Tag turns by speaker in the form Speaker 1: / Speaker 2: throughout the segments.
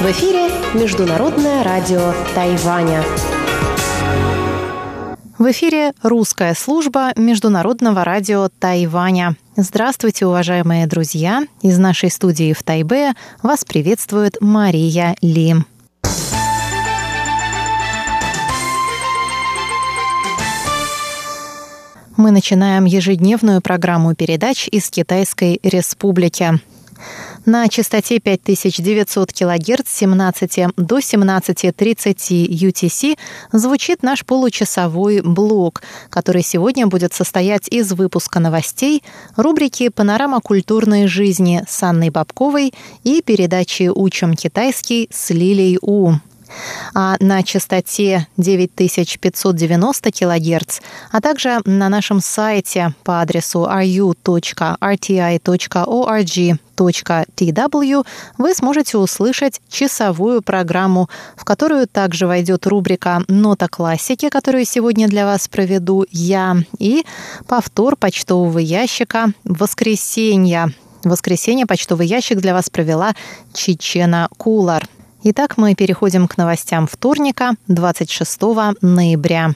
Speaker 1: В эфире Международное радио Тайваня. В эфире русская служба Международного радио Тайваня. Здравствуйте, уважаемые друзья! Из нашей студии в Тайбе вас приветствует Мария Лим. Мы начинаем ежедневную программу передач из Китайской Республики. На частоте 5900 кГц с 17 до 17.30 UTC звучит наш получасовой блок, который сегодня будет состоять из выпуска новостей, рубрики «Панорама культурной жизни» с Анной Бабковой и передачи «Учим китайский» с Лилией У а на частоте 9590 кГц, а также на нашем сайте по адресу ru.rti.org.tw вы сможете услышать часовую программу, в которую также войдет рубрика «Нота классики», которую сегодня для вас проведу я, и повтор почтового ящика «Воскресенье». Воскресенье почтовый ящик для вас провела Чечена Кулар. Итак, мы переходим к новостям вторника, 26 ноября.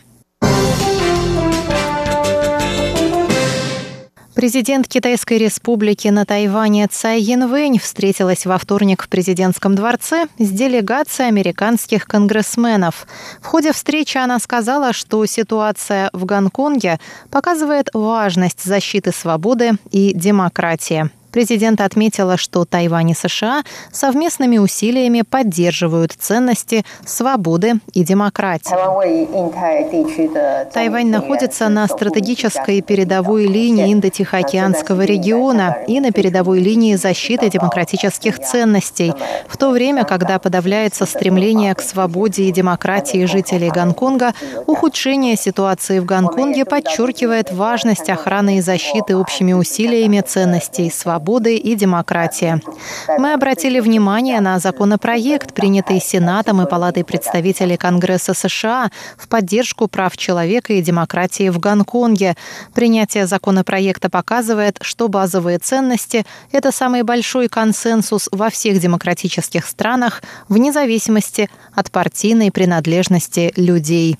Speaker 1: Президент Китайской республики на Тайване Цай Янвэнь встретилась во вторник в президентском дворце с делегацией американских конгрессменов. В ходе встречи она сказала, что ситуация в Гонконге показывает важность защиты свободы и демократии. Президент отметила, что Тайвань и США совместными усилиями поддерживают ценности свободы и демократии. Тайвань находится на стратегической передовой линии Индо-Тихоокеанского региона и на передовой линии защиты демократических ценностей, в то время, когда подавляется стремление к свободе и демократии жителей Гонконга, ухудшение ситуации в Гонконге подчеркивает важность охраны и защиты общими усилиями ценностей свободы свободы и демократия. Мы обратили внимание на законопроект, принятый Сенатом и Палатой представителей Конгресса США в поддержку прав человека и демократии в Гонконге. Принятие законопроекта показывает, что базовые ценности – это самый большой консенсус во всех демократических странах, вне зависимости от партийной принадлежности людей.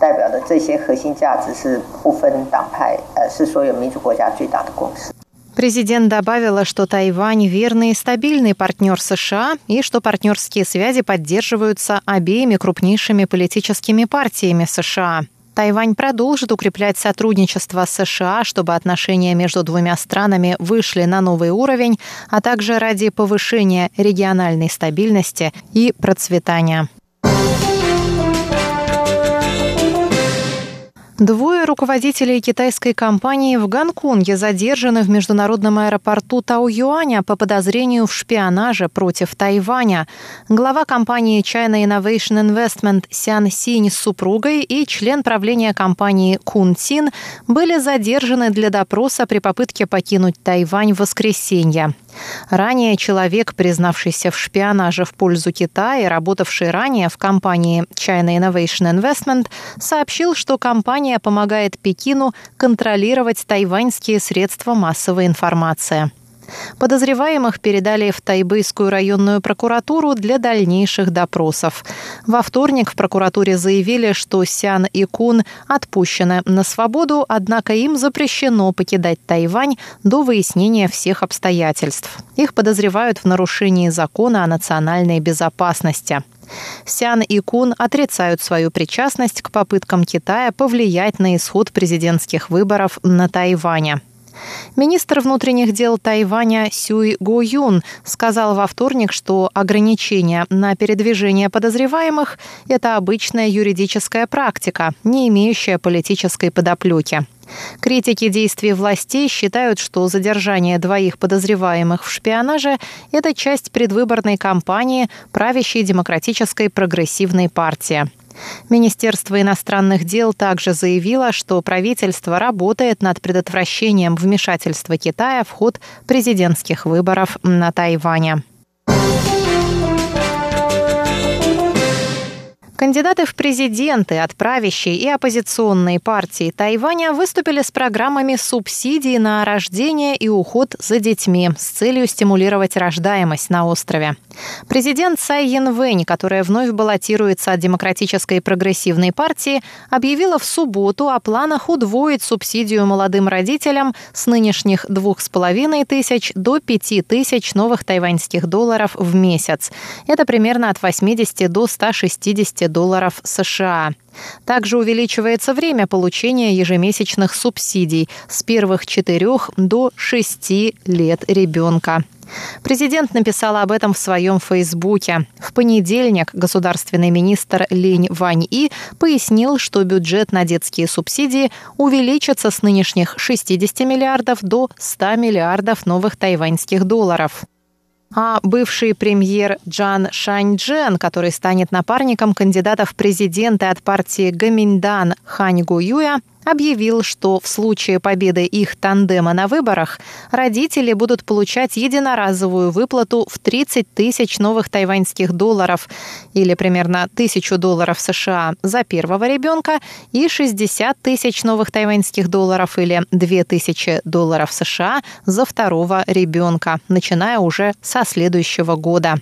Speaker 1: 代表的这些核心价值是不分党派，呃，是所有民主国家最大的共识。 Президент добавила, что Тайвань верный и стабильный партнер США и что партнерские связи поддерживаются обеими крупнейшими политическими партиями США. Тайвань продолжит укреплять сотрудничество с США, чтобы отношения между двумя странами вышли на новый уровень, а также ради повышения региональной стабильности и процветания. Двое руководителей китайской компании в Гонконге задержаны в международном аэропорту Тау-Юаня по подозрению в шпионаже против Тайваня. Глава компании China Innovation Investment Сян Синь с супругой и член правления компании Кун Тин были задержаны для допроса при попытке покинуть Тайвань в воскресенье. Ранее человек, признавшийся в шпионаже в пользу Китая и работавший ранее в компании China Innovation Investment, сообщил, что компания помогает Пекину контролировать тайваньские средства массовой информации. Подозреваемых передали в Тайбэйскую районную прокуратуру для дальнейших допросов. Во вторник в прокуратуре заявили, что Сян и Кун отпущены на свободу, однако им запрещено покидать Тайвань до выяснения всех обстоятельств. Их подозревают в нарушении закона о национальной безопасности. Сян и Кун отрицают свою причастность к попыткам Китая повлиять на исход президентских выборов на Тайване. Министр внутренних дел Тайваня Сюй Го Юн сказал во вторник, что ограничения на передвижение подозреваемых – это обычная юридическая практика, не имеющая политической подоплеки. Критики действий властей считают, что задержание двоих подозреваемых в шпионаже – это часть предвыборной кампании правящей демократической прогрессивной партии. Министерство иностранных дел также заявило, что правительство работает над предотвращением вмешательства Китая в ход президентских выборов на Тайване. Кандидаты в президенты от правящей и оппозиционной партии Тайваня выступили с программами субсидий на рождение и уход за детьми с целью стимулировать рождаемость на острове. Президент Цай Янвэнь, которая вновь баллотируется от Демократической прогрессивной партии, объявила в субботу о планах удвоить субсидию молодым родителям с нынешних двух с половиной тысяч до пяти тысяч новых тайваньских долларов в месяц. Это примерно от 80 до 160 долларов США. Также увеличивается время получения ежемесячных субсидий с первых четырех до шести лет ребенка. Президент написал об этом в своем Фейсбуке. В понедельник государственный министр Линь Вань И пояснил, что бюджет на детские субсидии увеличится с нынешних 60 миллиардов до 100 миллиардов новых тайваньских долларов. А бывший премьер Джан Шаньчжэн, который станет напарником кандидата в президенты от партии Гаминьдан Хань Гуюя, объявил, что в случае победы их тандема на выборах родители будут получать единоразовую выплату в 30 тысяч новых тайваньских долларов или примерно тысячу долларов США за первого ребенка и 60 тысяч новых тайваньских долларов или 2000 долларов США за второго ребенка, начиная уже со следующего года.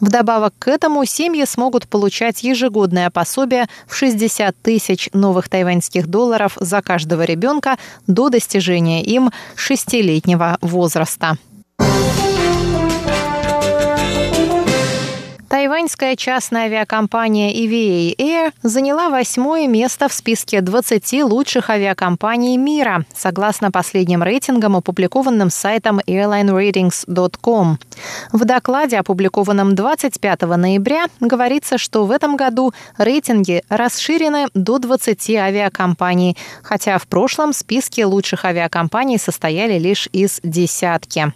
Speaker 1: Вдобавок к этому семьи смогут получать ежегодное пособие в 60 тысяч новых тайваньских долларов за каждого ребенка до достижения им шестилетнего возраста. Тайваньская частная авиакомпания EVA Air заняла восьмое место в списке 20 лучших авиакомпаний мира, согласно последним рейтингам, опубликованным сайтом airlineratings.com. В докладе, опубликованном 25 ноября, говорится, что в этом году рейтинги расширены до 20 авиакомпаний, хотя в прошлом списке лучших авиакомпаний состояли лишь из десятки.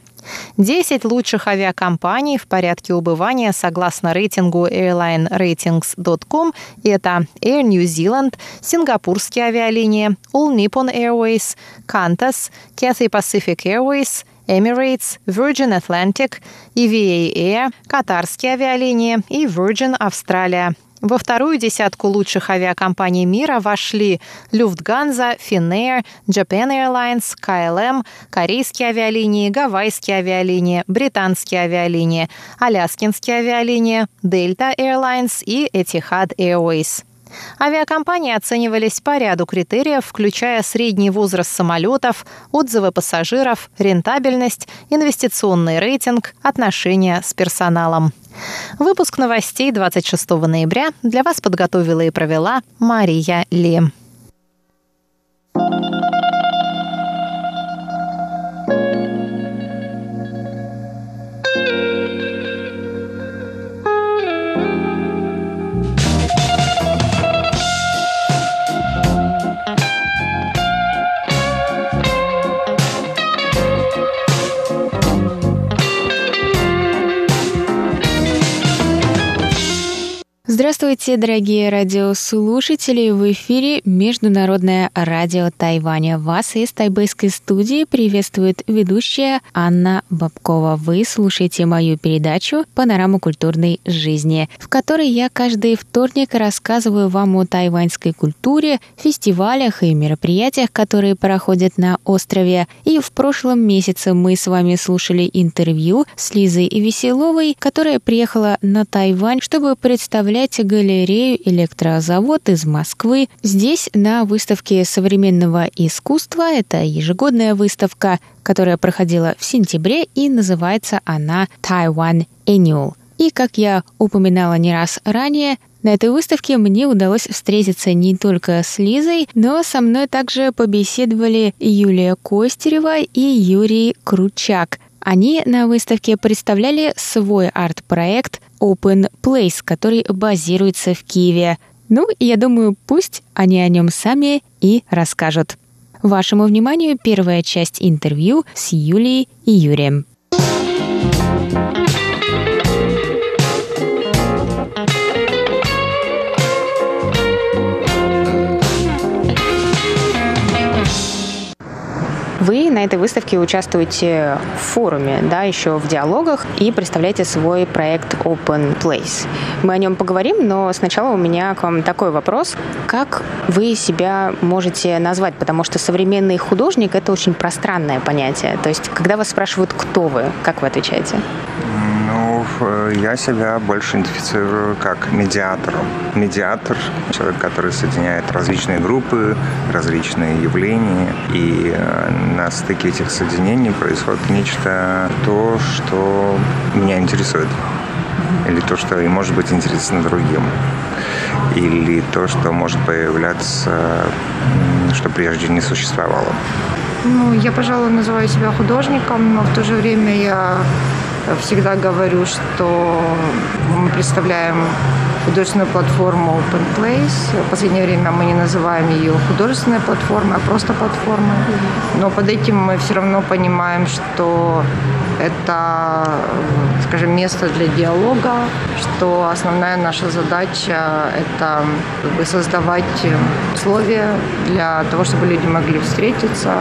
Speaker 1: 10 лучших авиакомпаний в порядке убывания согласно рейтингу airlineratings.com – это Air New Zealand, Сингапурские авиалинии, All Nippon Airways, Qantas, Cathay Pacific Airways, Emirates, Virgin Atlantic, EVA Air, Катарские авиалинии и Virgin Australia – во вторую десятку лучших авиакомпаний мира вошли Люфтганза, Finnair, Japan Airlines, KLM, корейские авиалинии, гавайские авиалинии, британские авиалинии, аляскинские авиалинии, Delta Airlines и Etihad Airways. Авиакомпании оценивались по ряду критериев, включая средний возраст самолетов, отзывы пассажиров, рентабельность, инвестиционный рейтинг, отношения с персоналом. Выпуск новостей 26 ноября для вас подготовила и провела Мария Ли.
Speaker 2: Здравствуйте, дорогие радиослушатели! В эфире Международное радио Тайваня. Вас из тайбэйской студии приветствует ведущая Анна Бабкова. Вы слушаете мою передачу «Панорама культурной жизни», в которой я каждый вторник рассказываю вам о тайваньской культуре, фестивалях и мероприятиях, которые проходят на острове. И в прошлом месяце мы с вами слушали интервью с Лизой Веселовой, которая приехала на Тайвань, чтобы представлять открываете галерею «Электрозавод» из Москвы. Здесь на выставке современного искусства, это ежегодная выставка, которая проходила в сентябре и называется она Taiwan Annual. И, как я упоминала не раз ранее, на этой выставке мне удалось встретиться не только с Лизой, но со мной также побеседовали Юлия Костерева и Юрий Кручак. Они на выставке представляли свой арт-проект Open Place, который базируется в Киеве. Ну, я думаю, пусть они о нем сами и расскажут. Вашему вниманию первая часть интервью с Юлией и Юрием.
Speaker 3: Вы на этой выставке участвуете в форуме, да, еще в диалогах и представляете свой проект Open Place. Мы о нем поговорим, но сначала у меня к вам такой вопрос. Как вы себя можете назвать? Потому что современный художник — это очень пространное понятие. То есть, когда вас спрашивают, кто вы, как вы отвечаете?
Speaker 4: Э, я себя больше идентифицирую как медиатор. Медиатор – человек, который соединяет различные группы, различные явления, и э, на стыке этих соединений происходит нечто то, что меня интересует, или то, что и может быть интересно другим, или то, что может появляться, что прежде не существовало.
Speaker 5: Ну, я, пожалуй, называю себя художником, но в то же время я всегда говорю, что мы представляем художественную платформу Open Place. В последнее время мы не называем ее художественной платформой, а просто платформой. Но под этим мы все равно понимаем, что это, скажем, место для диалога, что основная наша задача – это как бы, создавать условия для того, чтобы люди могли встретиться,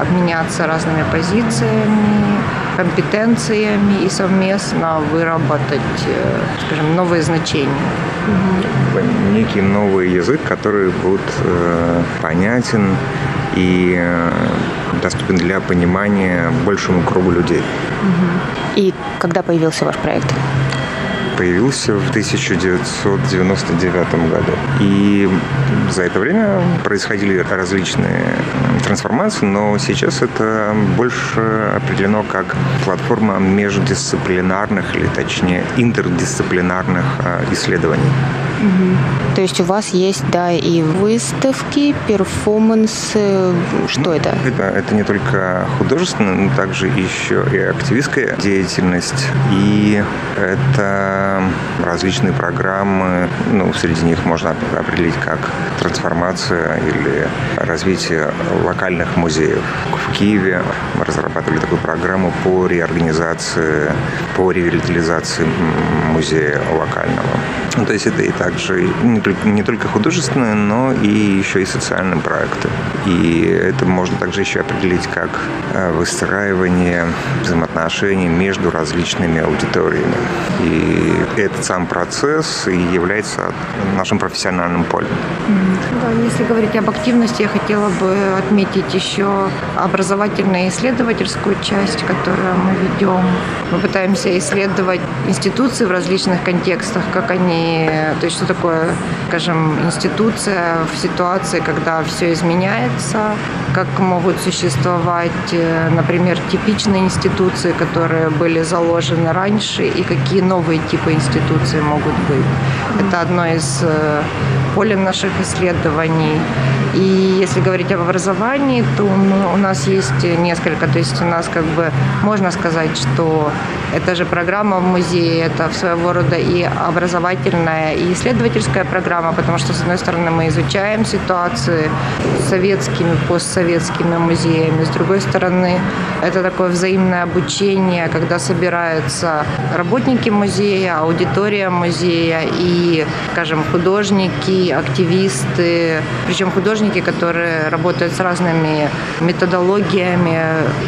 Speaker 5: обменяться разными позициями, компетенциями и совместно выработать, э, скажем, новые значения.
Speaker 4: Некий новый язык, который будет э, понятен и э, доступен для понимания большему кругу людей.
Speaker 3: И когда появился ваш проект?
Speaker 4: Появился в 1999 году. И за это время происходили различные трансформации, но сейчас это больше определено как платформа междисциплинарных или точнее интердисциплинарных а, исследований.
Speaker 3: Угу. То есть у вас есть, да, и выставки, перформансы. Что это?
Speaker 4: Это, это не только художественная, но также еще и активистская деятельность. И это различные программы. Ну, среди них можно определить как трансформация или развитие локальных музеев. В Киеве мы разрабатывали такую программу по реорганизации, по ревитализации музея локального. Ну, то есть это и также не только, не только художественные, но и еще и социальные проекты. И это можно также еще определить как э, выстраивание взаимоотношений между различными аудиториями. И этот сам процесс и является нашим профессиональным полем.
Speaker 5: Да, если говорить об активности, я хотела бы отметить еще образовательную и исследовательскую часть, которую мы ведем. Мы пытаемся исследовать институции в различных контекстах, как они, то есть что такое, скажем, институция в ситуации, когда все изменяется, как могут существовать, э, например, типичные институции, которые были заложены раньше, и какие новые типы институций могут быть. Это одно из э, полем наших исследований. И если говорить об образовании, то ну, у нас есть несколько, то есть у нас как бы можно сказать, что это же программа в музее, это своего рода и образовательная, и исследовательская программа, потому что, с одной стороны, мы изучаем ситуации с советскими, постсоветскими музеями, с другой стороны, это такое взаимное обучение, когда собираются работники музея, аудитория музея и, скажем, художники, активисты, причем художники, которые работают с разными методологиями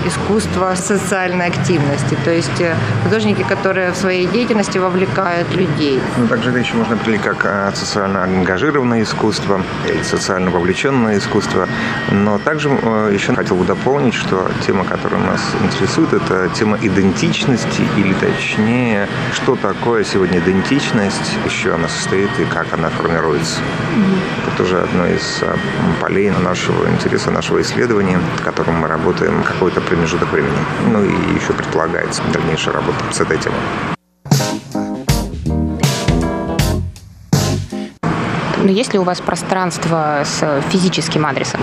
Speaker 5: искусства социальной активности. То есть художники, которые в своей деятельности вовлекают людей.
Speaker 4: Ну, также это еще можно определить как а, социально ангажированное искусство или социально вовлеченное искусство. Но также э, еще хотел бы дополнить, что тема, которая нас интересует, это тема идентичности, или точнее, что такое сегодня идентичность, еще она состоит и как она формируется. Mm-hmm. Это тоже одно из полей нашего интереса, нашего исследования, в котором мы работаем какой-то промежуток времени. Ну и еще предполагается дальнейшая работа с этой темой.
Speaker 3: Но есть ли у вас пространство с физическим адресом?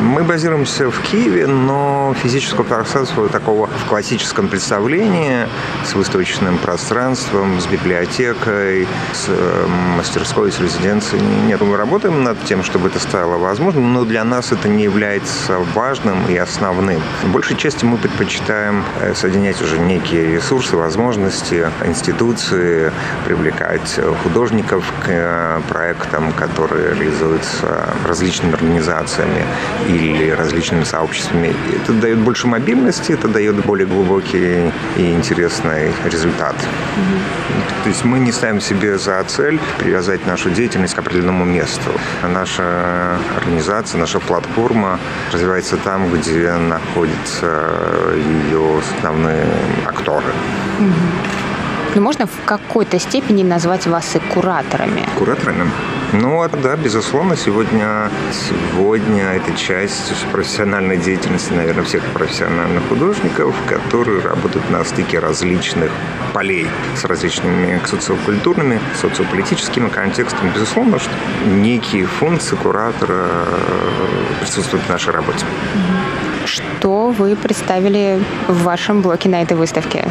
Speaker 4: Мы базируемся в Киеве, но физического пространства такого в классическом представлении с выставочным пространством, с библиотекой, с э, мастерской, с резиденцией нет. Мы работаем над тем, чтобы это стало возможным, но для нас это не является важным и основным. В большей части мы предпочитаем э, соединять уже некие ресурсы, возможности, институции, привлекать художников к э, проектам, которые реализуются различными организациями или различными сообществами. Это дает больше мобильности, это дает более глубокий и интересный результат. Mm-hmm. То есть мы не ставим себе за цель привязать нашу деятельность к определенному месту. Наша организация, наша платформа развивается там, где находятся ее основные акторы.
Speaker 3: Mm-hmm. Ну, можно в какой-то степени назвать вас и кураторами?
Speaker 4: Кураторами? Ну, да, безусловно, сегодня, сегодня это часть профессиональной деятельности, наверное, всех профессиональных художников, которые работают на стыке различных полей с различными социокультурными, социополитическими контекстами. Безусловно, что некие функции куратора присутствуют в нашей работе.
Speaker 3: Что вы представили в вашем блоке на этой выставке?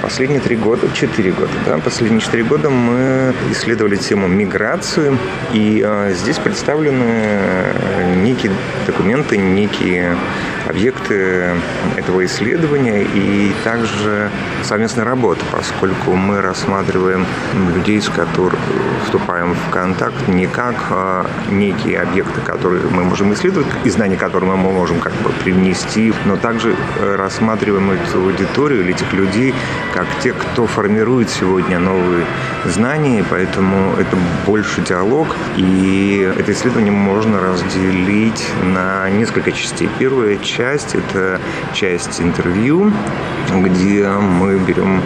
Speaker 4: Последние три года, четыре года, да, последние четыре года мы исследовали тему миграции, и э, здесь представлены некие документы, некие объекты этого исследования и также совместная работа, поскольку мы рассматриваем людей, с которыми вступаем в контакт не как а, некие объекты, которые мы можем исследовать, и знания, которые мы можем как бы привнести, но также э, рассматриваем эту аудиторию или этих людей как те, кто формирует сегодня новые знания, поэтому это больше диалог, и это исследование можно разделить на несколько частей. Первая часть – это часть интервью, где мы берем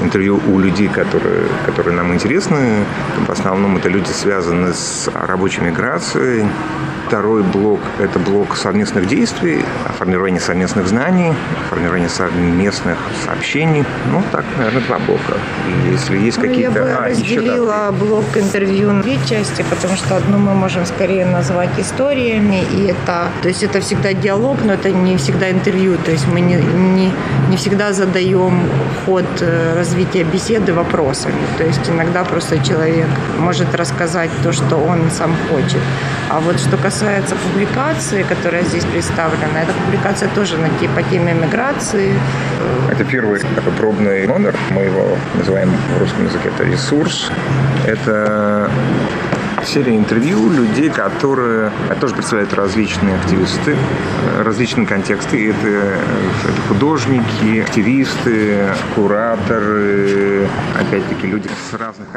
Speaker 4: интервью у людей, которые, которые нам интересны. В основном это люди, связанные с рабочей миграцией, Второй блок – это блок совместных действий, формирование совместных знаний, формирование совместных сообщений. Ну, так, наверное, два блока. И если есть
Speaker 5: ну,
Speaker 4: какие-то...
Speaker 5: Я бы а, разделила еще, блок интервью на две части, потому что одну мы можем скорее назвать историями, и это... То есть это всегда диалог, но это не всегда интервью. То есть мы не, не, не всегда задаем ход э, развития беседы вопросами. То есть иногда просто человек может рассказать то, что он сам хочет. А вот что касается публикации, которая здесь представлена, эта публикация тоже на, по теме миграции.
Speaker 4: Это первый пробный номер. Мы его называем в русском языке это ресурс. Это серия интервью людей, которые тоже представляют различные активисты, различные контексты. Это, это художники, активисты, кураторы, опять-таки люди с разных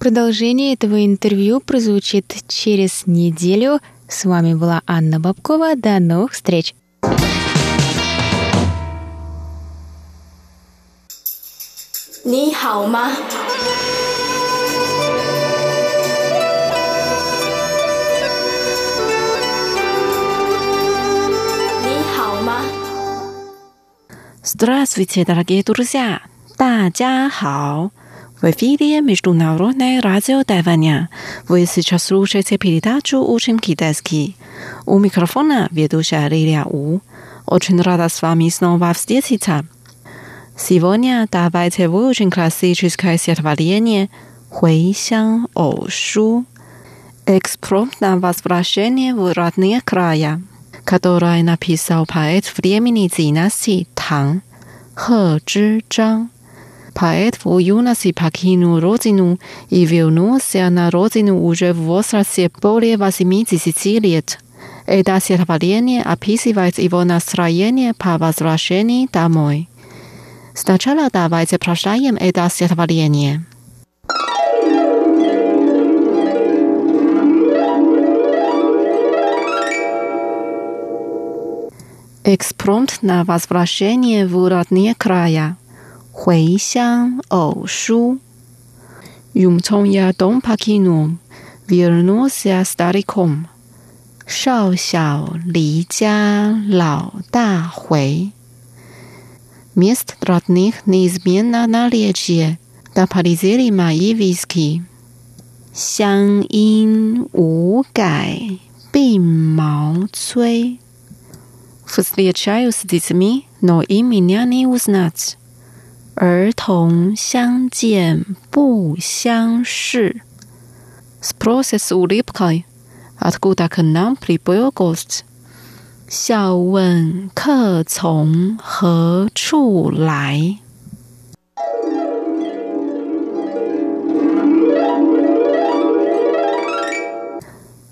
Speaker 3: Продолжение этого интервью прозвучит через неделю. С вами была Анна Бабкова. До новых встреч!
Speaker 6: 你好吗？你好吗？
Speaker 7: Здравствуйте, дорогие друзья! 大家好 ！В эфире Международное радио Тайваня. Вы сейчас слушаете передачу «Учим китайский». У микрофона ведущая Лилия У. Очень рада с вами снова встретиться. Сегодня давайте выучим классическое стихотворение «Хуэй Сян Оу Шу» «Экспромт на возвращение в родные края», которое написал поэт времени династии Тang Хэ Чжи Чжан. Поэт в юности покинул родину и вернулся на родину уже в возрасте более 80 лет. Это стихотворение описывает его настроение по возвращении домой. Сначала давайте прочитаем это стихотворение. Экспромт на возвращение в родные края. 回乡偶书，Yung 亚东帕基努，Virnusia staricum，少小离家老大回。Мест родных неизменно наличие, да полезли мои виски。乡音无改鬓毛衰， Встречаюсь с детьми, но им меня не узнать. 儿童相见不相识。Sprosit с улыбкой. Откуда к нам прибыл гость? 笑问客从何处来？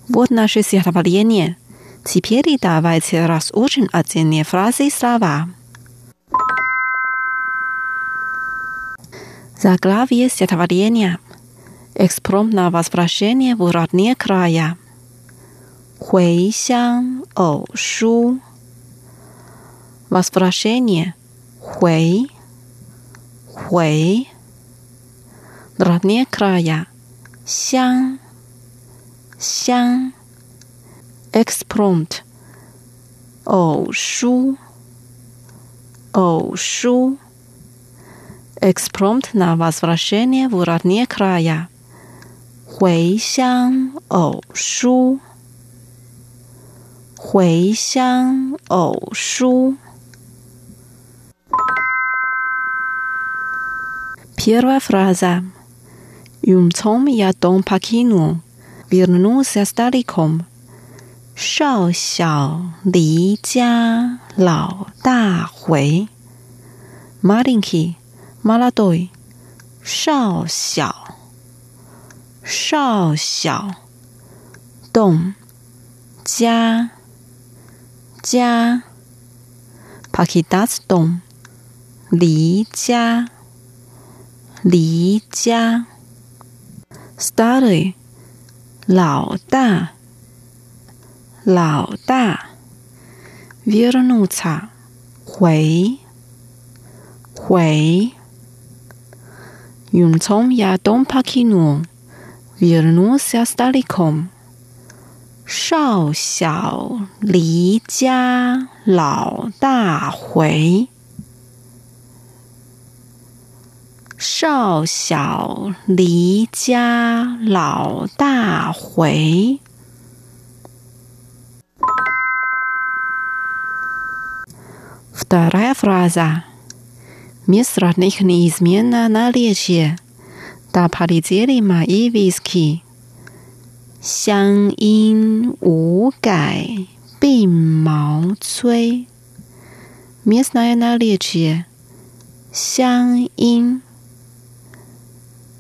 Speaker 7: Вот наше стихотворение. Теперь давайте разучим отдельные фразы и слова. Заглавие стихотворения. Экспромт на возвращение в родные края. 回乡偶书 Возвращение. 回回 Родные края. 乡乡 Экспромт. 偶书偶书 Экспромт на возвращение в родные края. 回乡偶书回乡偶书。Первая фраза. Юнцом я дом покинул, вернулся стариком. 少小离家老大回。Маленький, 马拉多伊。少小。少小。动。家。家。跑去打字洞离家。离家。Study 老大。老大。Villanova 回。回。Юнцом я дом покинул, вернулся стариком. 少小离家老大回，少小离家老大回。Вторая фраза. Мистер них неизменно наличие. Да полетели мои виски. 乡音无改鬓毛衰。Местное наречие. 乡音，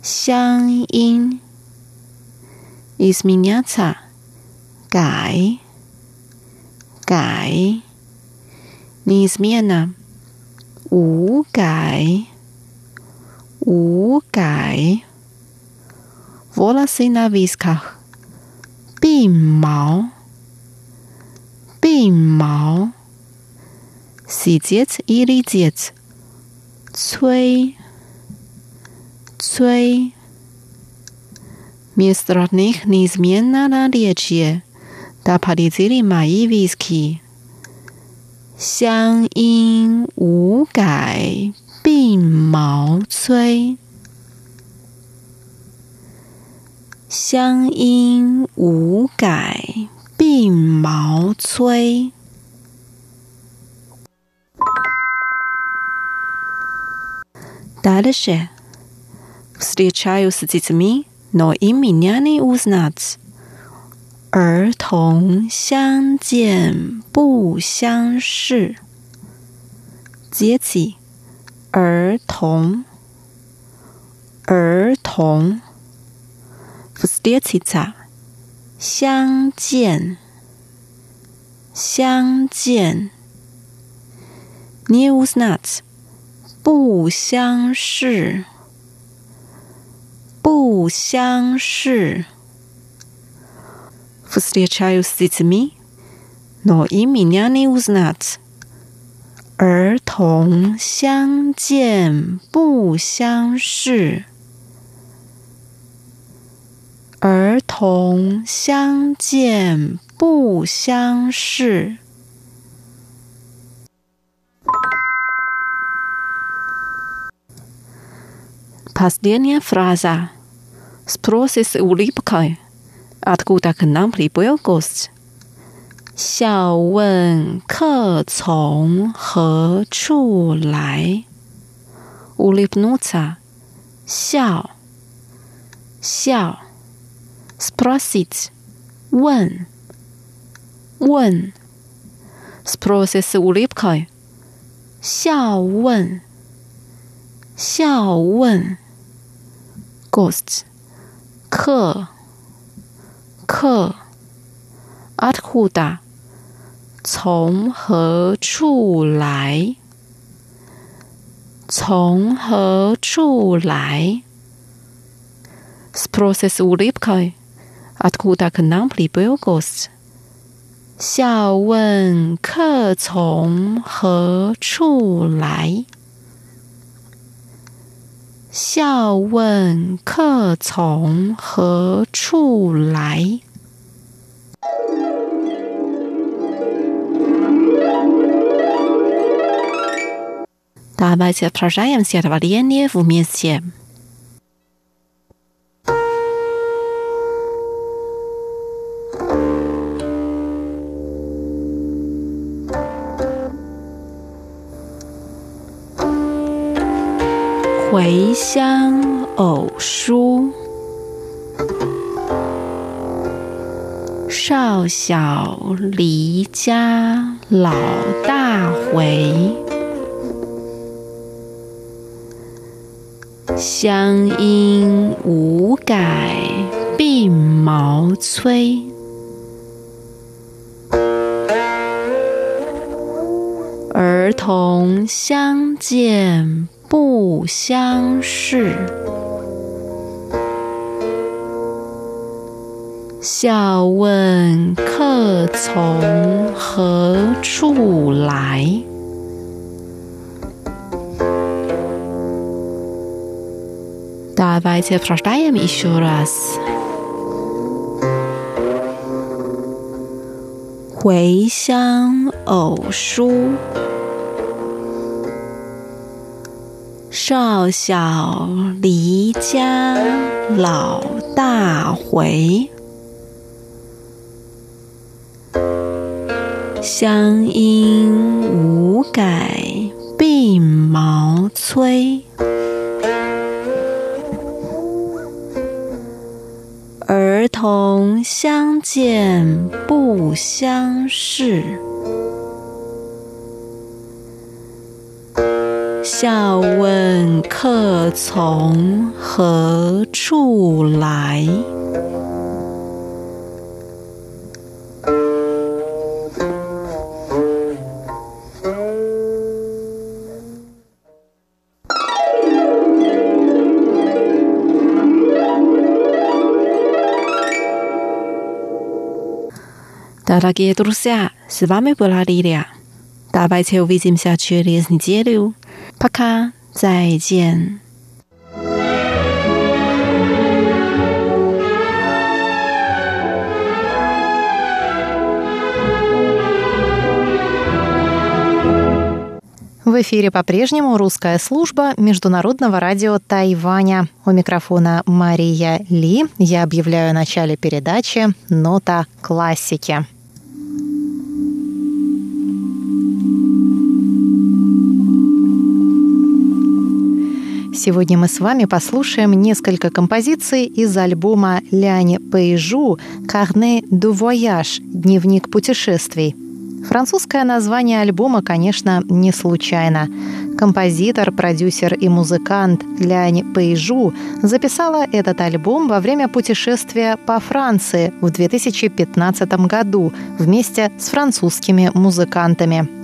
Speaker 7: 乡音。Изменяться. 改，改。Неизменно. 无改，无改。Волосы на висках. 鬓毛，鬓毛，сидеть или деть，催，催。Вместо них неизменно наличие до полетели мои виски。 乡音无改鬓毛衰。乡音无改鬓毛衰。Дальше. Встречаюсь с детьми, но им меня не узнать. 儿童相见不相识。接起儿童，儿童。弗斯捷奇查相见，相见。не узнать，不相识，不相识。Встречаюсь с детьми, но им меня не узнать。儿童相见不相识。儿童相见不相识。Последняя фраза. Спросит улыбкой, откуда к нам прибыл гость. 笑问客从何处来？Улыбнуться，笑，笑。Спросить，问，问。Спросить с улыбкой，笑问，笑问。Гость，客， 客，阿特库达，从何处来？从何处来？Sprocesu lipke, Atkuda knamp libogost. 笑问客从何处来？笑问客从何处来。Dabei ist ja. 回乡偶书，少小离家老大回，乡音无改鬓毛衰，儿童相见。不相识，笑问客从何处来。Давайте прочитаем еще раз。回乡偶书。 少小离家老大回，乡音无改鬓毛衰。儿童相见不相识。笑问客从何处来。大家给多少？是巴米布拉里的，大白菜微信下去的是你的哟。啪咔，再见。
Speaker 1: В эфире по-прежнему русская служба Международного радио Тайваня. У микрофона Мария Ли. Я объявляю о начале передачи «Нота классики». Сегодня мы с вами послушаем несколько композиций из альбома Ляни Пейжу «Carnet de voyage» – «Дневник путешествий». Французское название альбома, конечно, не случайно. Композитор, продюсер и музыкант Лянь Пейжу записала этот альбом во время путешествия по Франции в 2015 году вместе с французскими музыкантами.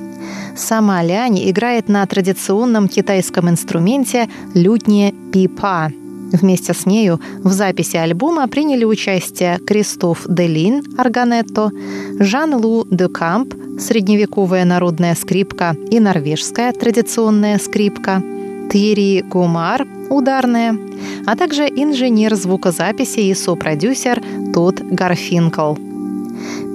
Speaker 1: Сама Лянь играет на традиционном китайском инструменте лютне пипа. Вместе с нею в записи альбома приняли участие Кристоф Делин, органетто, Жан-Лу де Камп, средневековая народная скрипка и норвежская традиционная скрипка, Тьерри Гумар, ударная, а также инженер звукозаписи и сопродюсер Тот Гарфинкл.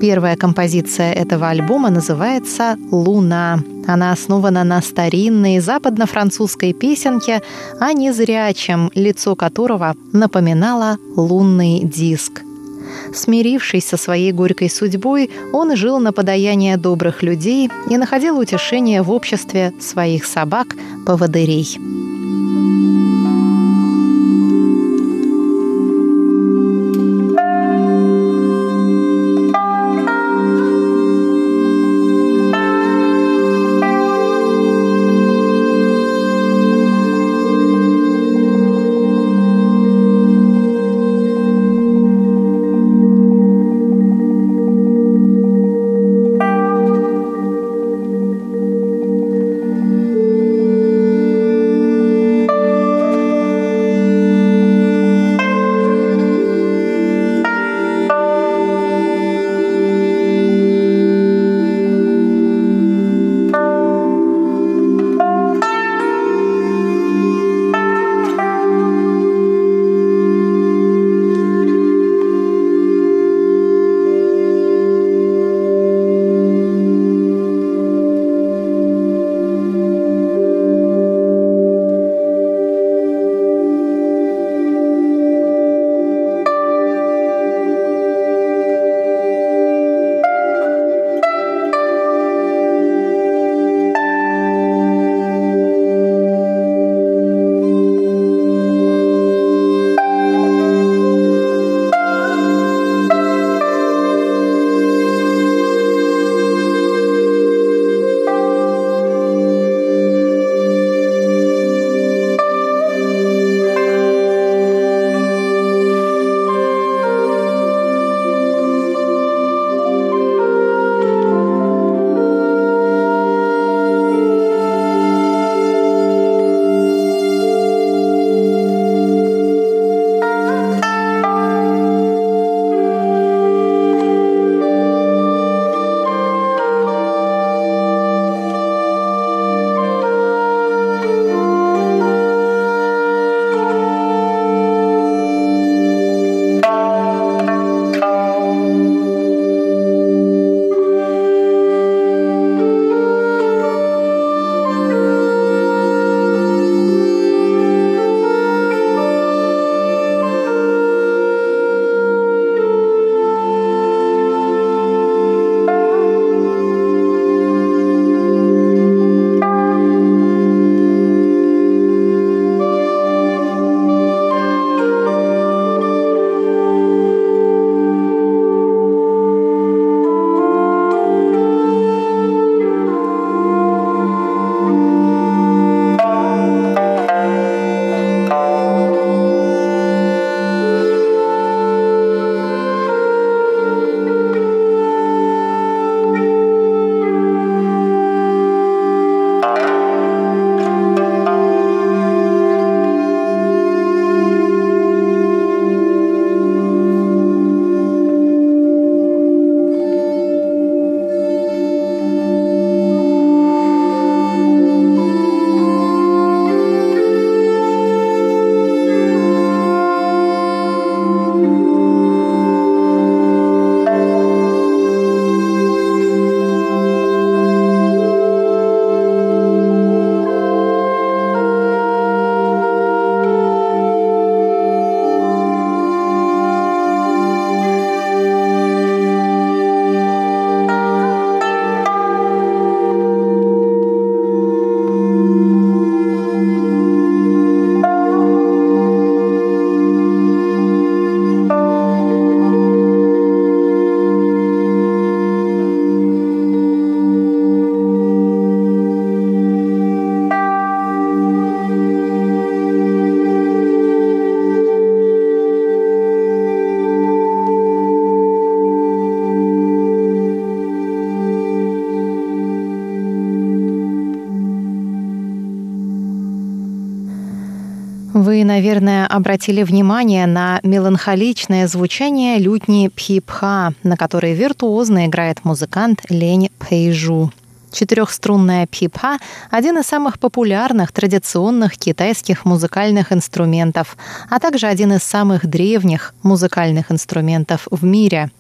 Speaker 1: Первая композиция этого альбома называется «Луна». Она основана на старинной западно-французской песенке о незрячем, лицо которого напоминало лунный диск. Смирившись со своей горькой судьбой, он жил на подаяние добрых людей и находил утешение в обществе своих собак-поводырей. Вы, наверное, обратили внимание на меланхоличное звучание лютни пхипха, на которой виртуозно играет музыкант Лень Пэйжу. Четырехструнная пхипха – один из самых популярных традиционных китайских музыкальных инструментов, а также один из самых древних музыкальных инструментов в мире.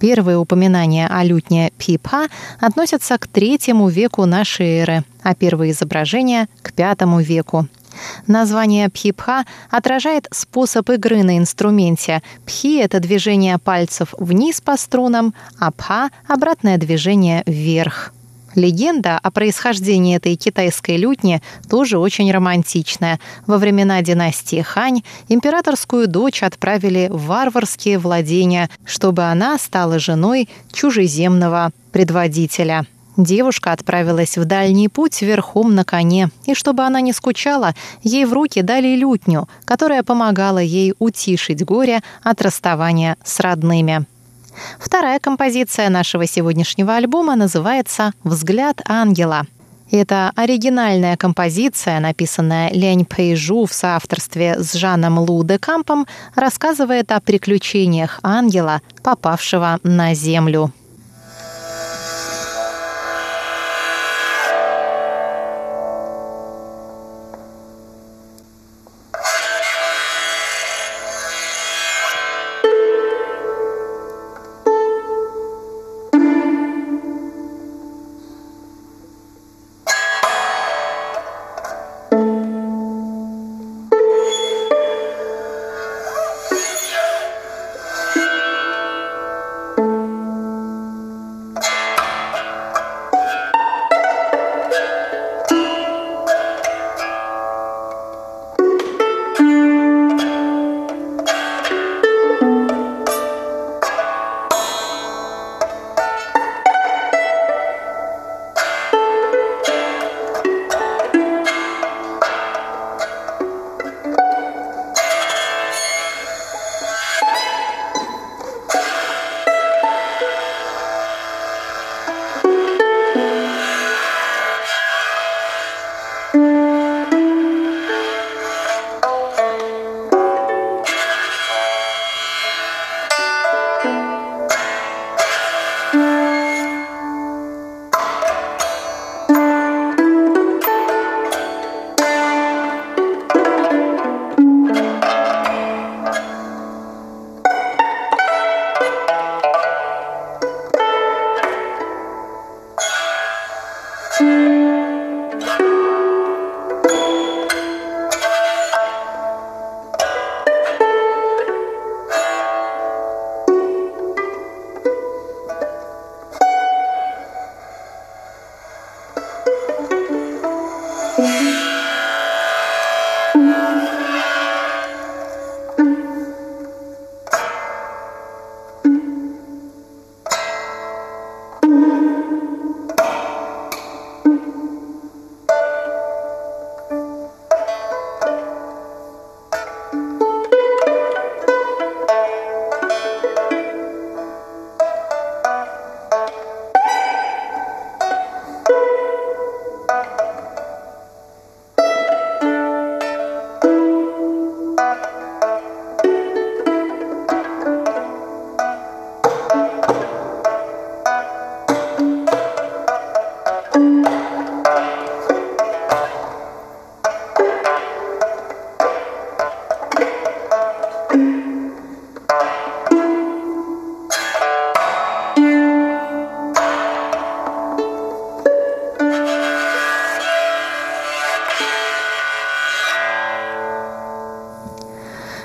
Speaker 1: Первые упоминания о лютне пипха относятся к третьему веку нашей эры, а первые изображения – к пятому веку – Название пхипха отражает способ игры на инструменте. Пхи – это движение пальцев вниз по струнам, а пха – обратное движение вверх. Легенда о происхождении этой китайской лютни тоже очень романтичная. Во времена династии Хань императорскую дочь отправили в варварские владения, чтобы она стала женой чужеземного предводителя. Девушка отправилась в дальний путь верхом на коне, и чтобы она не скучала, ей в руки дали лютню, которая помогала ей утишить горе от расставания с родными. Вторая композиция нашего сегодняшнего альбома называется «Взгляд ангела». Это оригинальная композиция, написанная Лень Пейжу в соавторстве с Жаном Лу де Кампом, рассказывает о приключениях ангела, попавшего на Землю.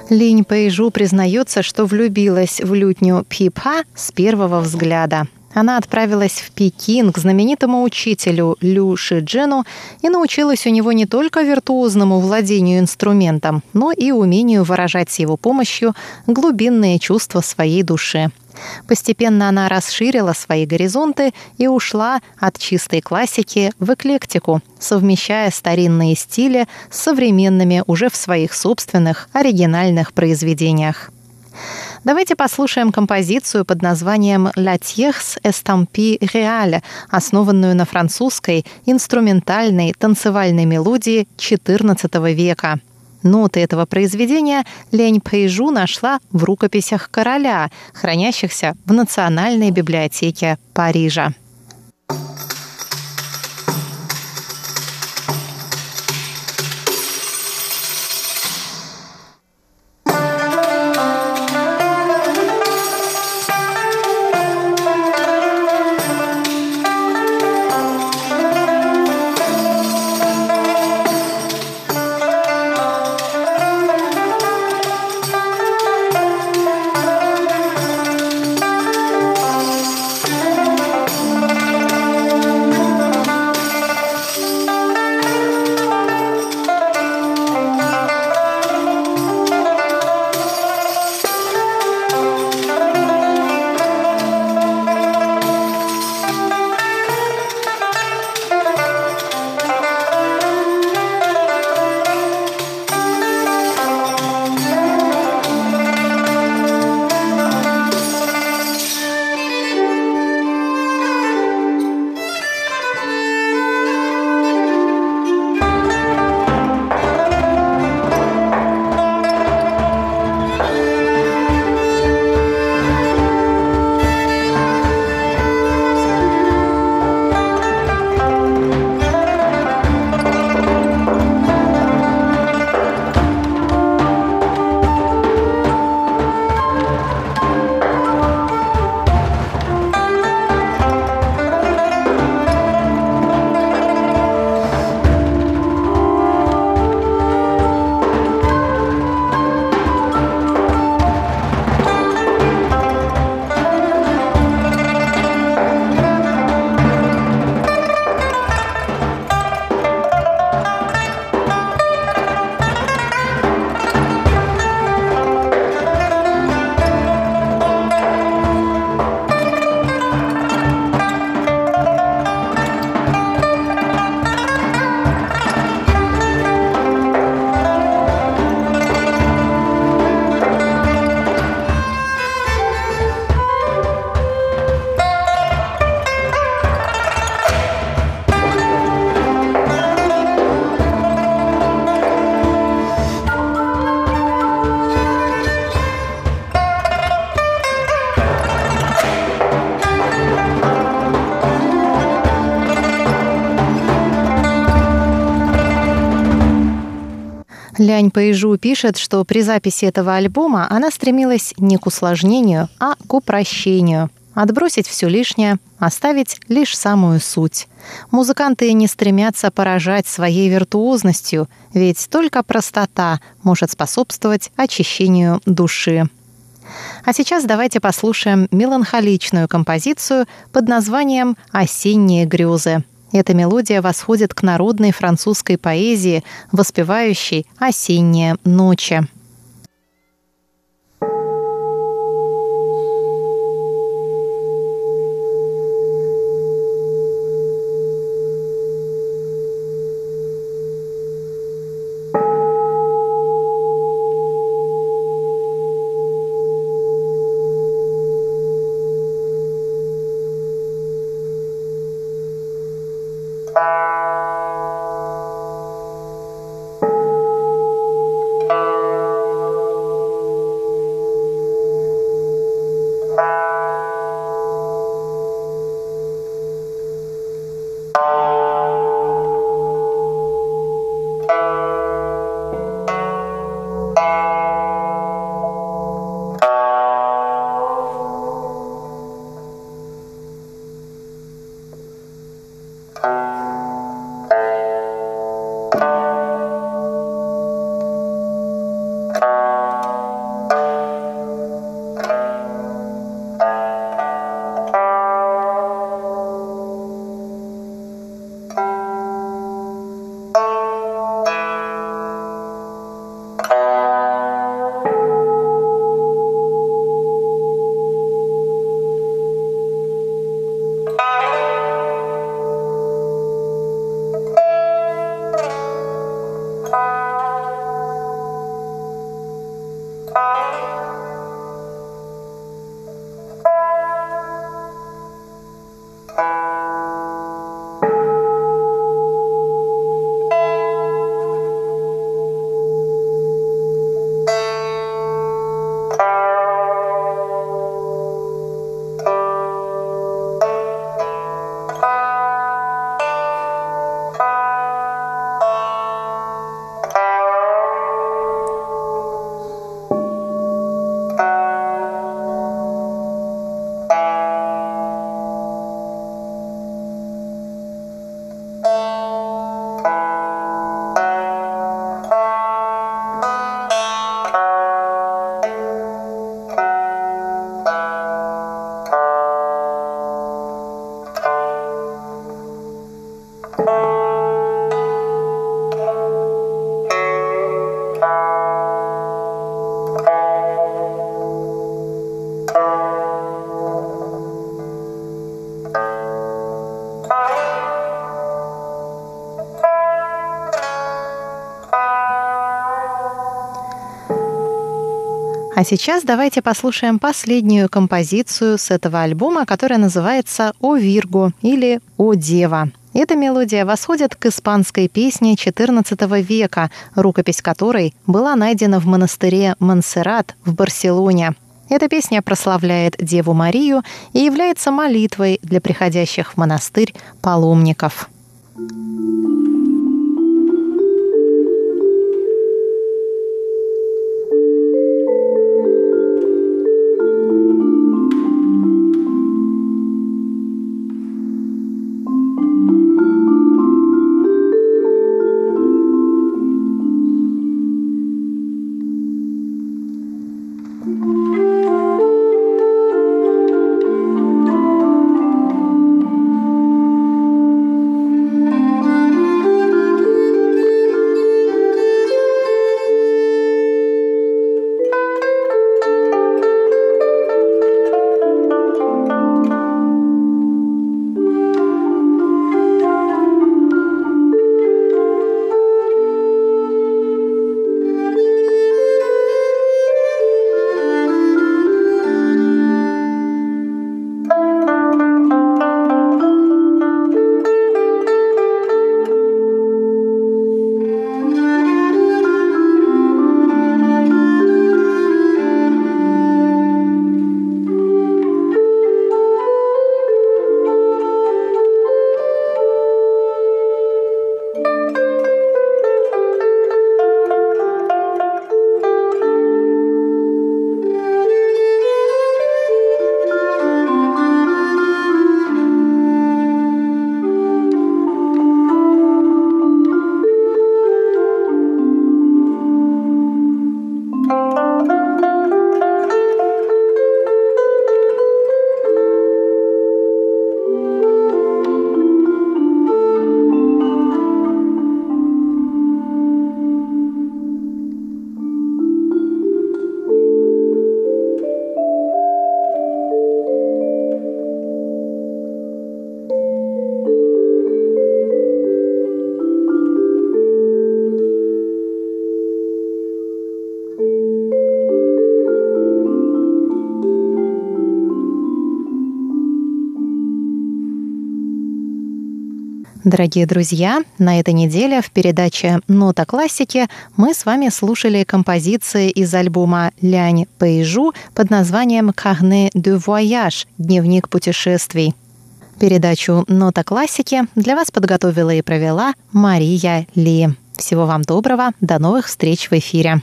Speaker 1: Линь Пэйжу признается, что влюбилась в лютню Пипха с первого взгляда. Она отправилась в Пекин к знаменитому учителю Лю Шиджену и научилась у него не только виртуозному владению инструментом, но и умению выражать с его помощью глубинные чувства своей души. Постепенно она расширила свои горизонты и ушла от чистой классики в эклектику, совмещая старинные стили с современными уже в своих собственных оригинальных произведениях. Давайте послушаем композицию под названием «La tierce estampie réale», основанную на французской инструментальной танцевальной мелодии XIV века – Ноты этого произведения Лень Пэйжу нашла в рукописях короля, хранящихся в Национальной библиотеке Парижа. Лянь Пэйжу пишет, что при записи этого альбома она стремилась не к усложнению, а к упрощению. Отбросить все лишнее, оставить лишь самую суть. Музыканты не стремятся поражать своей виртуозностью, ведь только простота может способствовать очищению души. А сейчас давайте послушаем меланхоличную композицию под названием «Осенние грезы». Эта мелодия восходит к народной французской поэзии, воспевающей «Осенние ночи». А сейчас давайте послушаем последнюю композицию с этого альбома, которая называется «О Вирго» или «О Дева». Эта мелодия восходит к испанской песне XIV века, рукопись которой была найдена в монастыре Монсеррат в Барселоне. Эта песня прославляет Деву Марию и является молитвой для приходящих в монастырь паломников. Дорогие друзья, на этой неделе в передаче «Нота классики» мы с вами слушали композиции из альбома «Лянь Пейжу» под названием «Carnet de voyage» — «Дневник путешествий». Передачу «Нота классики» для вас подготовила и провела Мария Ли. Всего вам доброго, до новых встреч в эфире.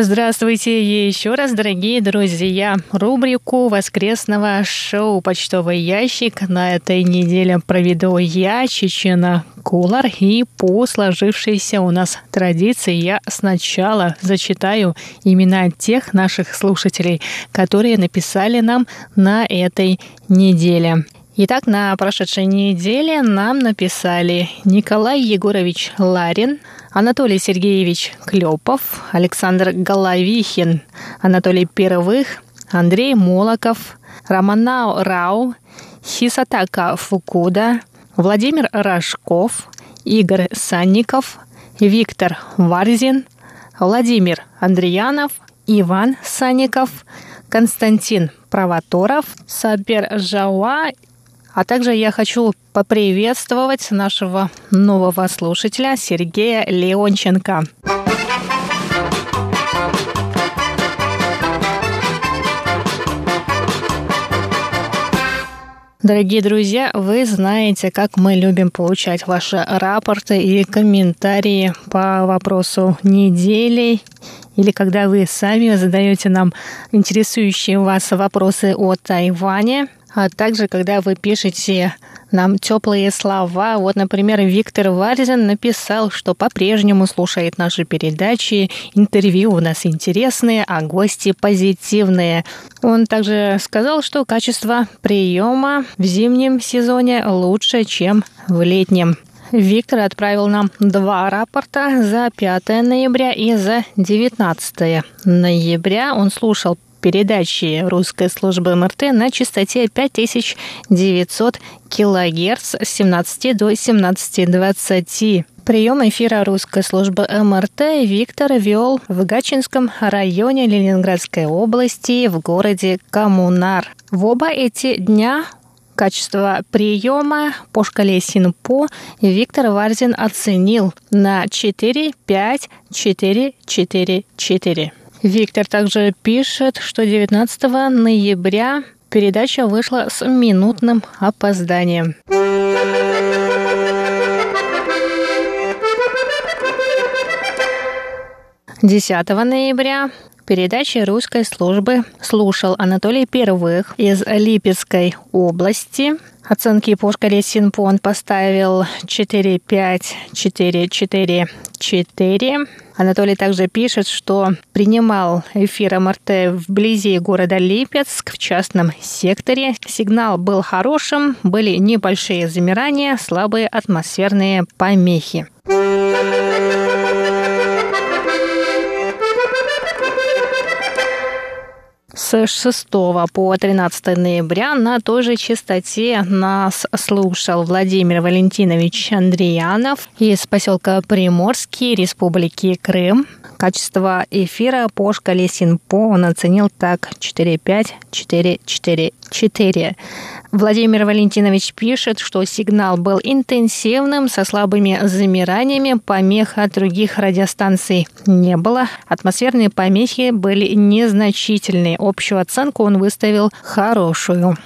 Speaker 3: Здравствуйте еще раз, дорогие друзья. Рубрику воскресного шоу «Почтовый ящик» на этой неделе проведу я, Чечена Кулар, и по сложившейся у нас традиции я сначала зачитаю имена тех наших слушателей, которые написали нам на этой неделе. Итак, на прошедшей неделе нам написали Николай Егорович Ларин, Анатолий Сергеевич Клепов, Александр Головихин, Анатолий Первых, Андрей Молоков, Романау Рау, Хисатака Фукуда, Владимир Рожков, Игорь Санников, Виктор Варзин, Владимир Андреянов, Иван Санников, Константин Провоторов, Сабер Жауа а также я хочу поприветствовать нашего нового слушателя Сергея Леонченко. Дорогие друзья, вы знаете, как мы любим получать ваши рапорты и комментарии по вопросу недели или когда вы сами задаете нам интересующие вас вопросы о Тайване а также когда вы пишете нам теплые слова. Вот, например, Виктор Варзин написал, что по-прежнему слушает наши передачи, интервью у нас интересные, а гости позитивные. Он также сказал, что качество приема в зимнем сезоне лучше, чем в летнем. Виктор отправил нам два рапорта за 5 ноября и за 19 ноября. Он слушал передачи русской службы МРТ на частоте 5900 кГц с 17 до 17.20. Прием эфира русской службы МРТ Виктор вел в Гачинском районе Ленинградской области в городе Коммунар. В оба эти дня качество приема по шкале СИНПО Виктор Варзин оценил на 4, 5, 4, 4, 4. Виктор также пишет, что 19 ноября передача вышла с минутным опозданием. 10 ноября передачи русской службы слушал Анатолий Первых из Липецкой области. Оценки по шкале Синпо он поставил 4, 5, 4, 4, 4. Анатолий также пишет, что принимал эфир МРТ вблизи города Липецк в частном секторе. Сигнал был хорошим, были небольшие замирания, слабые атмосферные помехи. С 6 по 13 ноября на той же частоте нас слушал Владимир Валентинович Андреянов из поселка Приморский Республики Крым. Качество эфира по шкале Синпо он оценил так 4-5-4-4-4. Владимир Валентинович пишет, что сигнал был интенсивным, со слабыми замираниями, помех от других радиостанций не было. Атмосферные помехи были незначительные. Общую оценку он выставил хорошую.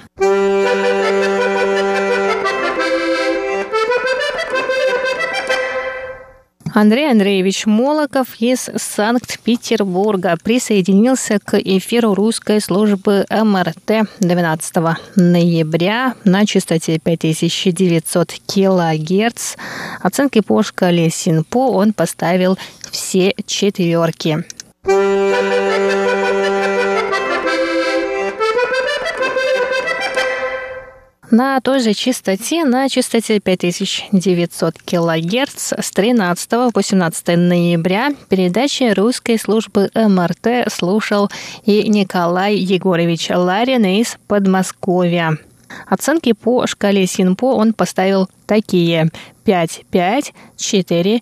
Speaker 3: Андрей Андреевич Молоков из Санкт-Петербурга присоединился к эфиру русской службы МРТ 12 ноября на частоте 5900 килогерц. Оценки по шкале Синпо он поставил все четверки. На той же частоте, на частоте 5900 кГц с 13 по 17 ноября передачи русской службы МРТ слушал и Николай Егорович Ларин из Подмосковья. Оценки по шкале Синпо он поставил такие 5, 5, 4,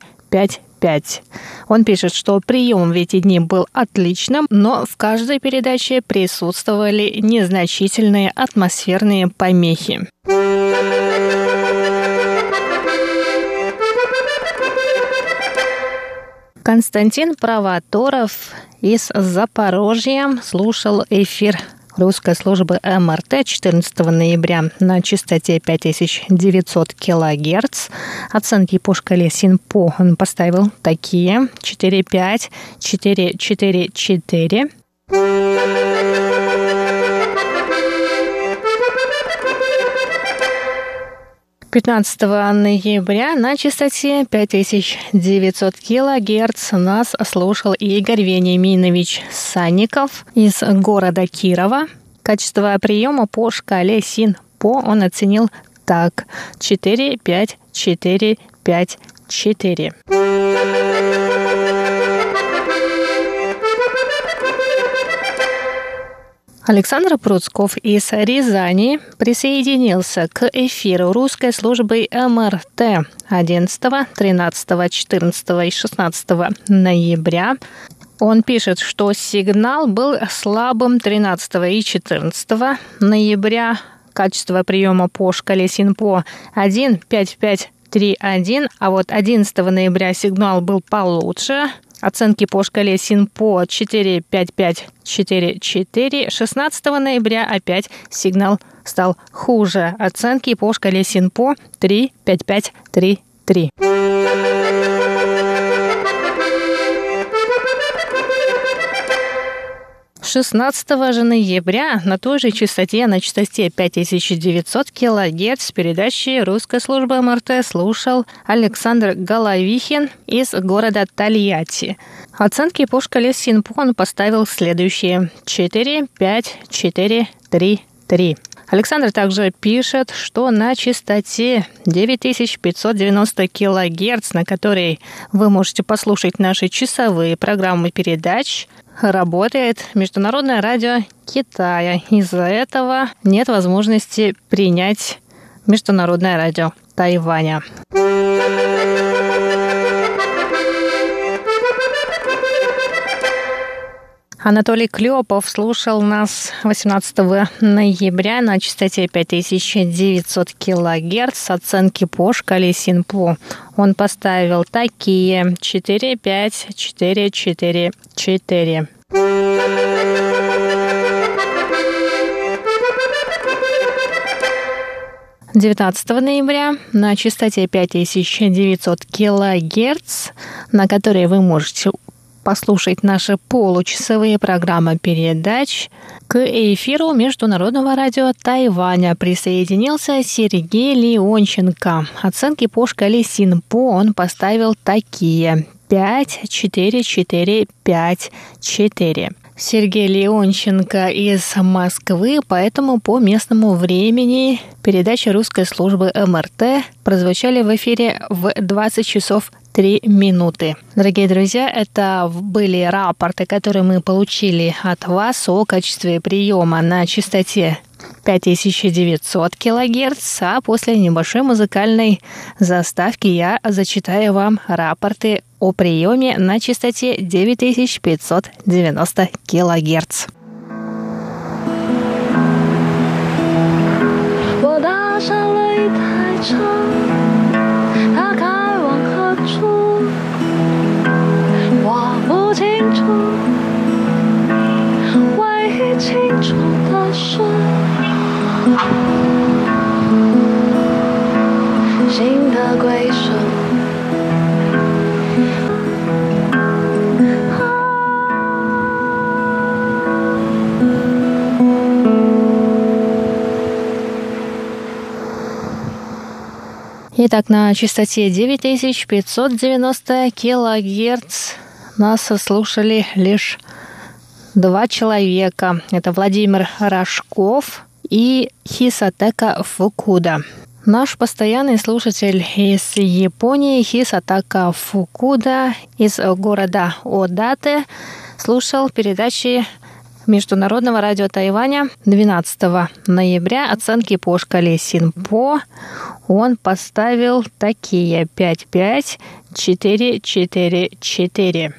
Speaker 3: 5, 5. Он пишет, что прием в эти дни был отличным, но в каждой передаче присутствовали незначительные атмосферные помехи. Константин Правоторов из Запорожья слушал эфир русской службы МРТ 14 ноября на частоте 5900 килогерц. Оценки по шкале СИНПО он поставил такие 4,5, 4,4,4. 15 ноября на частоте 5900 кГц нас слушал Игорь Вениаминович Санников из города Кирова. Качество приема по шкале СИН-ПО он оценил так 4, 5, 4, 5, 4. Александр Пруцков из Рязани присоединился к эфиру русской службы МРТ 11, 13, 14 и 16 ноября. Он пишет, что сигнал был слабым 13 и 14 ноября. Качество приема по шкале СИНПО 1,5531, а вот 11 ноября сигнал был получше Оценки по шкале СИНПО 4-5-5-4-4. 16 ноября опять сигнал стал хуже. Оценки по шкале СИНПО 3-5-5-3-3. 16 же ноября на той же частоте, на частоте 5900 кГц передачи русской службы МРТ слушал Александр Головихин из города Тольятти. Оценки по шкале СИНПО он поставил следующие 4, 5, 4, 3, 3. Александр также пишет, что на частоте 9590 кГц, на которой вы можете послушать наши часовые программы передач, работает Международное радио Китая. Из-за этого нет возможности принять Международное радио Тайваня. Анатолий Клепов слушал нас 18 ноября на частоте 5900 килогерц. Оценки по шкале Синпо он поставил такие 4, 5, 4, 4, 4. Девятнадцатого ноября на частоте 5900 килогерц, на которой вы можете послушать наши получасовые программы передач. К эфиру Международного радио Тайваня присоединился Сергей Леонченко. Оценки по шкале СИНПО он поставил такие. 5, 4, 4, 5, 4. Сергей Леонченко из Москвы, поэтому по местному времени передачи русской службы МРТ прозвучали в эфире в 20 часов 3 минуты. Дорогие друзья, это были рапорты, которые мы получили от вас о качестве приема на частоте 5900 кГц, а после небольшой музыкальной заставки я зачитаю вам рапорты о приеме на частоте 9590 кГц. 我搭上了一台车。新的归属。Итак, на частоте 9590 килогерц нас слушали лишь два человека. Это Владимир Рожков и Хисатека Фукуда. Наш постоянный слушатель из Японии Хисатака Фукуда из города Одате слушал передачи Международного радио Тайваня 12 ноября оценки по шкале Синпо он поставил такие 5-5, 4-4-4.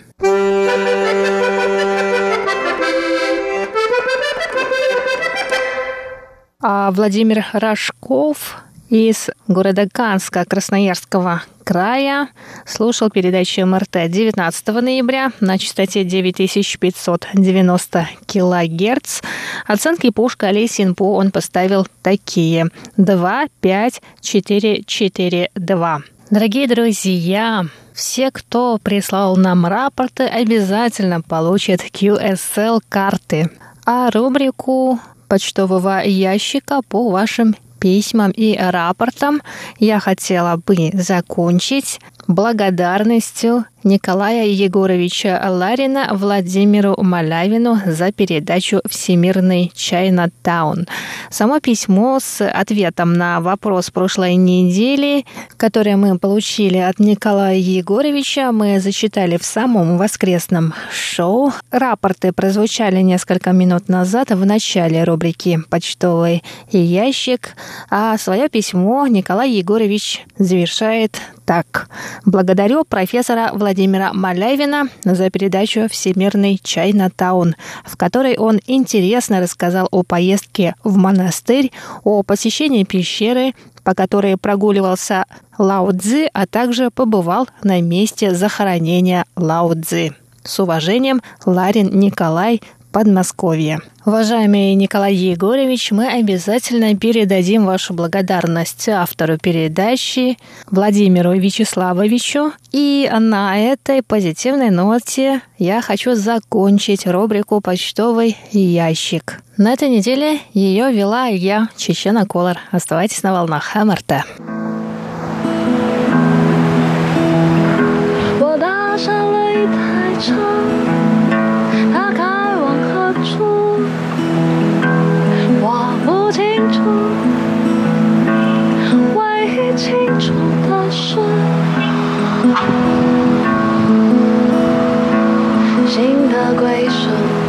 Speaker 3: А Владимир Рожков из города Канска Красноярского края слушал передачу МРТ 19 ноября на частоте 9590 килогерц. Оценки по шкале Синпо он поставил такие 2, 5, 4, 4, 2. Дорогие друзья, все, кто прислал нам рапорты, обязательно получат QSL-карты. А рубрику почтового ящика по вашим письмам и рапортам я хотела бы закончить благодарностью Николая Егоровича Ларина Владимиру Малявину за передачу «Всемирный Чайна Таун». Само письмо с ответом на вопрос прошлой недели, которое мы получили от Николая Егоровича, мы зачитали в самом воскресном шоу. Рапорты прозвучали несколько минут назад в начале рубрики «Почтовый ящик», а свое письмо Николай Егорович завершает так. Благодарю профессора Владимира Малявина за передачу «Всемирный Чайна-таун», в которой он интересно рассказал о поездке в монастырь, о посещении пещеры, по которой прогуливался Лао Цзи, а также побывал на месте захоронения Лао Цзи. С уважением, Ларин Николай, Подмосковье. Уважаемый Николай Егорович, мы обязательно передадим вашу благодарность автору передачи Владимиру Вячеславовичу. И на этой позитивной ноте я хочу закончить рубрику «Почтовый ящик». На этой неделе ее вела я, Чечена Колор. Оставайтесь на волнах МРТ. 是。新的归宿。